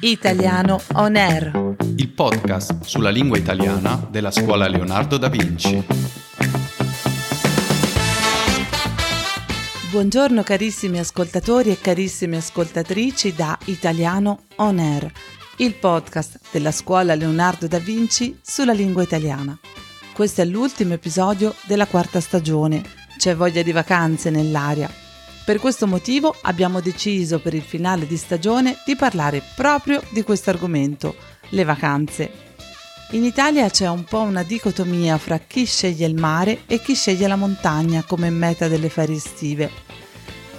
Italiano On Air, il podcast sulla lingua italiana della scuola Leonardo da Vinci. Buongiorno carissimi ascoltatori e carissime ascoltatrici da Italiano On Air, il podcast della scuola Leonardo da Vinci sulla lingua italiana. Questo è l'ultimo episodio della quarta stagione. C'è voglia di vacanze nell'aria per questo motivo abbiamo deciso per il finale di stagione di parlare proprio di questo argomento, le vacanze. In Italia c'è un po' una dicotomia fra chi sceglie il mare e chi sceglie la montagna come meta delle ferie estive.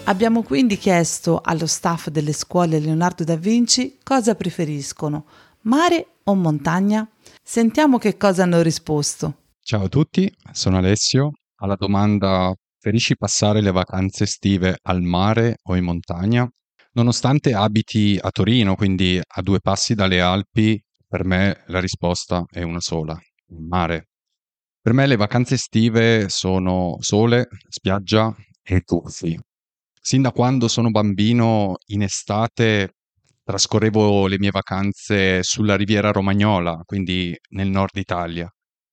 Abbiamo quindi chiesto allo staff delle scuole Leonardo da Vinci cosa preferiscono, mare o montagna? Sentiamo che cosa hanno risposto. Ciao a tutti, sono Alessio. Alla domanda Preferisci passare le vacanze estive al mare o in montagna? Nonostante abiti a Torino, quindi a due passi dalle Alpi, per me la risposta è una sola, il mare. Per me le vacanze estive sono sole, spiaggia e tuffi. Sin da quando sono bambino, in estate trascorrevo le mie vacanze sulla riviera romagnola, quindi nel nord Italia.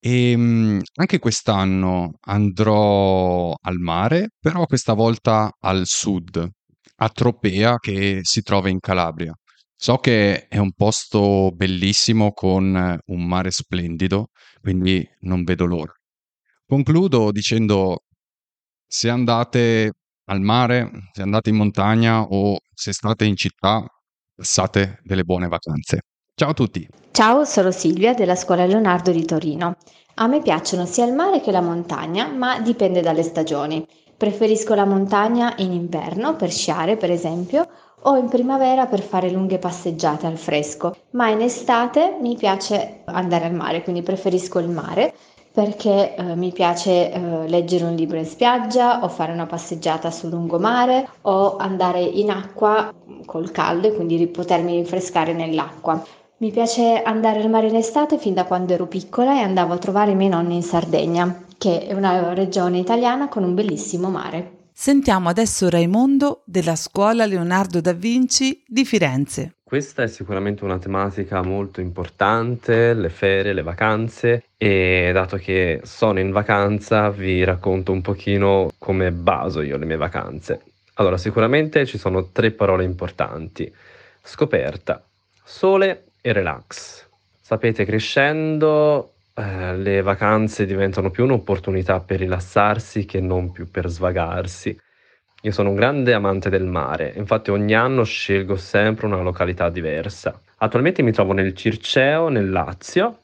E ehm, anche quest'anno andrò al mare, però questa volta al sud, a Tropea che si trova in Calabria. So che è un posto bellissimo con un mare splendido, quindi non vedo l'ora. Concludo dicendo se andate al mare, se andate in montagna o se state in città, passate delle buone vacanze. Ciao a tutti! Ciao, sono Silvia della Scuola Leonardo di Torino. A me piacciono sia il mare che la montagna, ma dipende dalle stagioni. Preferisco la montagna in inverno per sciare, per esempio, o in primavera per fare lunghe passeggiate al fresco, ma in estate mi piace andare al mare, quindi preferisco il mare perché eh, mi piace eh, leggere un libro in spiaggia o fare una passeggiata sul lungomare o andare in acqua col caldo e quindi potermi rinfrescare nell'acqua. Mi piace andare al mare in estate fin da quando ero piccola e andavo a trovare i miei nonni in Sardegna, che è una regione italiana con un bellissimo mare. Sentiamo adesso Raimondo della scuola Leonardo da Vinci di Firenze. Questa è sicuramente una tematica molto importante, le ferie, le vacanze e dato che sono in vacanza vi racconto un pochino come baso io le mie vacanze. Allora, sicuramente ci sono tre parole importanti. Scoperta, sole e relax. Sapete, crescendo eh, le vacanze diventano più un'opportunità per rilassarsi che non più per svagarsi. Io sono un grande amante del mare, infatti ogni anno scelgo sempre una località diversa. Attualmente mi trovo nel Circeo, nel Lazio,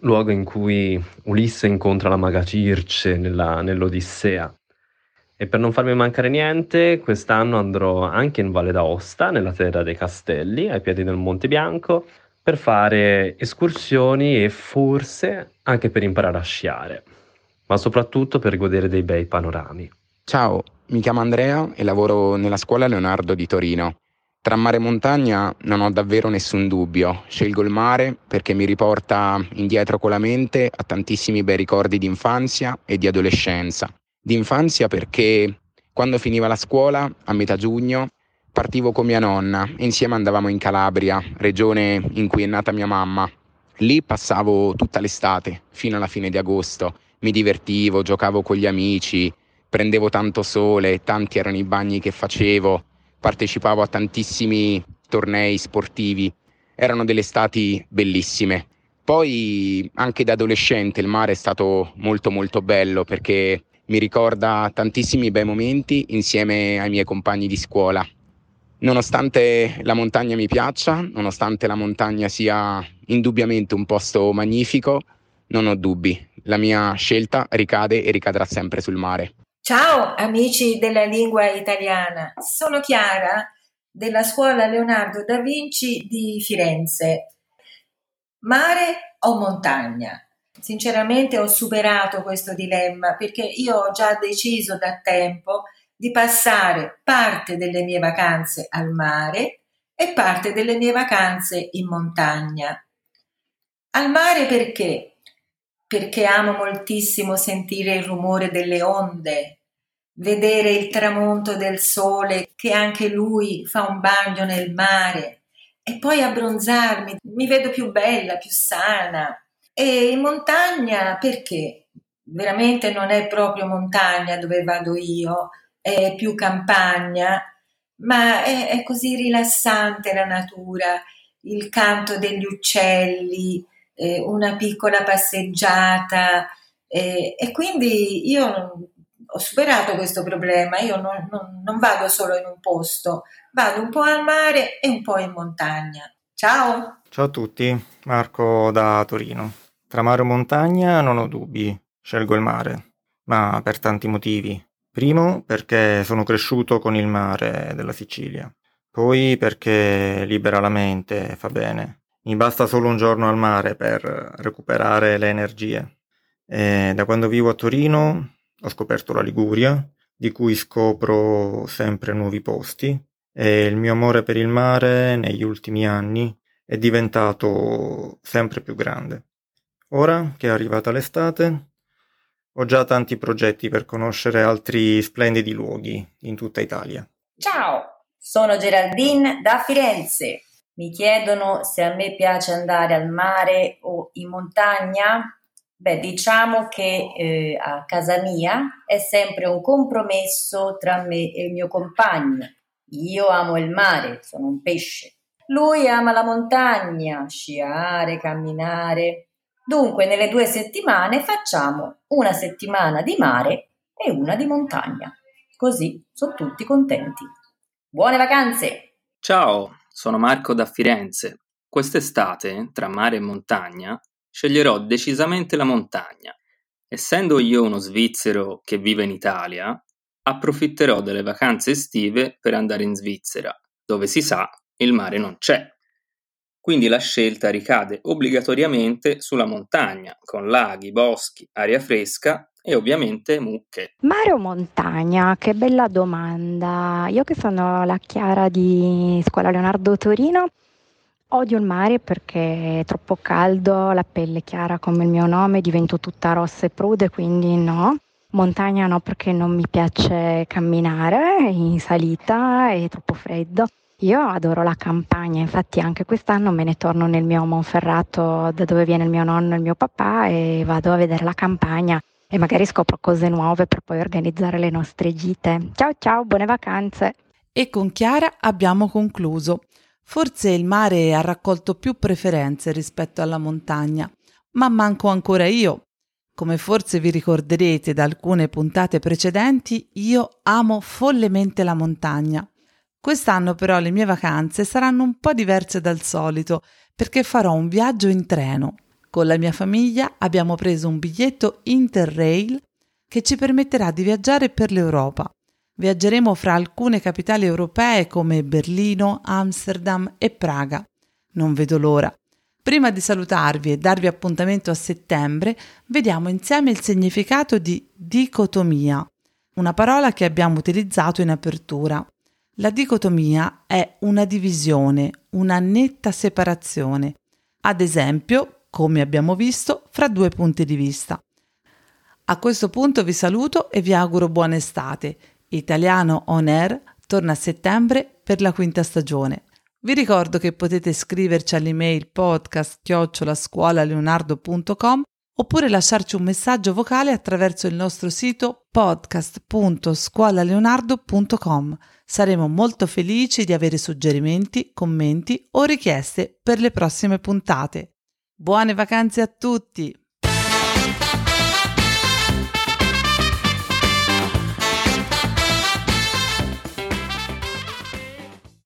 luogo in cui Ulisse incontra la maga Circe nella, nell'Odissea. E per non farmi mancare niente, quest'anno andrò anche in Valle d'Aosta, nella terra dei castelli, ai piedi del Monte Bianco, per fare escursioni e forse anche per imparare a sciare, ma soprattutto per godere dei bei panorami. Ciao, mi chiamo Andrea e lavoro nella scuola Leonardo di Torino. Tra mare e montagna non ho davvero nessun dubbio. Scelgo il mare perché mi riporta indietro con la mente a tantissimi bei ricordi di infanzia e di adolescenza. Di infanzia perché quando finiva la scuola, a metà giugno, partivo con mia nonna e insieme andavamo in Calabria, regione in cui è nata mia mamma. Lì passavo tutta l'estate, fino alla fine di agosto. Mi divertivo, giocavo con gli amici, prendevo tanto sole, tanti erano i bagni che facevo, partecipavo a tantissimi tornei sportivi. Erano delle estati bellissime. Poi anche da adolescente il mare è stato molto molto bello perché mi ricorda tantissimi bei momenti insieme ai miei compagni di scuola. Nonostante la montagna mi piaccia, nonostante la montagna sia indubbiamente un posto magnifico, non ho dubbi. La mia scelta ricade e ricadrà sempre sul mare. Ciao amici della lingua italiana, sono Chiara della scuola Leonardo da Vinci di Firenze. Mare o montagna? Sinceramente ho superato questo dilemma perché io ho già deciso da tempo di passare parte delle mie vacanze al mare e parte delle mie vacanze in montagna. Al mare perché? Perché amo moltissimo sentire il rumore delle onde, vedere il tramonto del sole che anche lui fa un bagno nel mare, e poi abbronzarmi, mi vedo più bella, più sana. E in montagna perché? Veramente non è proprio montagna dove vado io, è più campagna, ma è, è così rilassante la natura, il canto degli uccelli, eh, una piccola passeggiata eh, e quindi io ho superato questo problema, io non, non, non vado solo in un posto, vado un po' al mare e un po' in montagna. Ciao! Ciao a tutti, Marco da Torino. Tra mare e montagna non ho dubbi, scelgo il mare, ma per tanti motivi. Primo perché sono cresciuto con il mare della Sicilia, poi perché libera la mente e fa bene. Mi basta solo un giorno al mare per recuperare le energie. E da quando vivo a Torino ho scoperto la Liguria, di cui scopro sempre nuovi posti, e il mio amore per il mare negli ultimi anni è diventato sempre più grande. Ora che è arrivata l'estate, ho già tanti progetti per conoscere altri splendidi luoghi in tutta Italia. Ciao, sono Geraldine da Firenze. Mi chiedono se a me piace andare al mare o in montagna. Beh, diciamo che eh, a casa mia è sempre un compromesso tra me e il mio compagno. Io amo il mare, sono un pesce. Lui ama la montagna, sciare, camminare. Dunque, nelle due settimane facciamo una settimana di mare e una di montagna. Così sono tutti contenti. Buone vacanze! Ciao, sono Marco da Firenze. Quest'estate, tra mare e montagna, sceglierò decisamente la montagna. Essendo io uno svizzero che vive in Italia, approfitterò delle vacanze estive per andare in Svizzera, dove si sa il mare non c'è. Quindi la scelta ricade obbligatoriamente sulla montagna, con laghi, boschi, aria fresca e ovviamente mucche. Mare o montagna? Che bella domanda. Io che sono la Chiara di Scuola Leonardo Torino, odio il mare perché è troppo caldo, la pelle chiara come il mio nome, divento tutta rossa e prude, quindi no. Montagna no perché non mi piace camminare in salita, è troppo freddo. Io adoro la campagna, infatti anche quest'anno me ne torno nel mio Monferrato da dove viene il mio nonno e il mio papà e vado a vedere la campagna e magari scopro cose nuove per poi organizzare le nostre gite. Ciao ciao, buone vacanze! E con Chiara abbiamo concluso. Forse il mare ha raccolto più preferenze rispetto alla montagna, ma manco ancora io. Come forse vi ricorderete da alcune puntate precedenti, io amo follemente la montagna. Quest'anno però le mie vacanze saranno un po' diverse dal solito perché farò un viaggio in treno. Con la mia famiglia abbiamo preso un biglietto Interrail che ci permetterà di viaggiare per l'Europa. Viaggeremo fra alcune capitali europee come Berlino, Amsterdam e Praga. Non vedo l'ora. Prima di salutarvi e darvi appuntamento a settembre, vediamo insieme il significato di dicotomia, una parola che abbiamo utilizzato in apertura. La dicotomia è una divisione, una netta separazione, ad esempio, come abbiamo visto, fra due punti di vista. A questo punto vi saluto e vi auguro buona estate. Italiano On Air torna a settembre per la quinta stagione. Vi ricordo che potete scriverci all'email podcast chiocciolascuolaleonardo.com oppure lasciarci un messaggio vocale attraverso il nostro sito podcast.scuolaleonardo.com. Saremo molto felici di avere suggerimenti, commenti o richieste per le prossime puntate. Buone vacanze a tutti!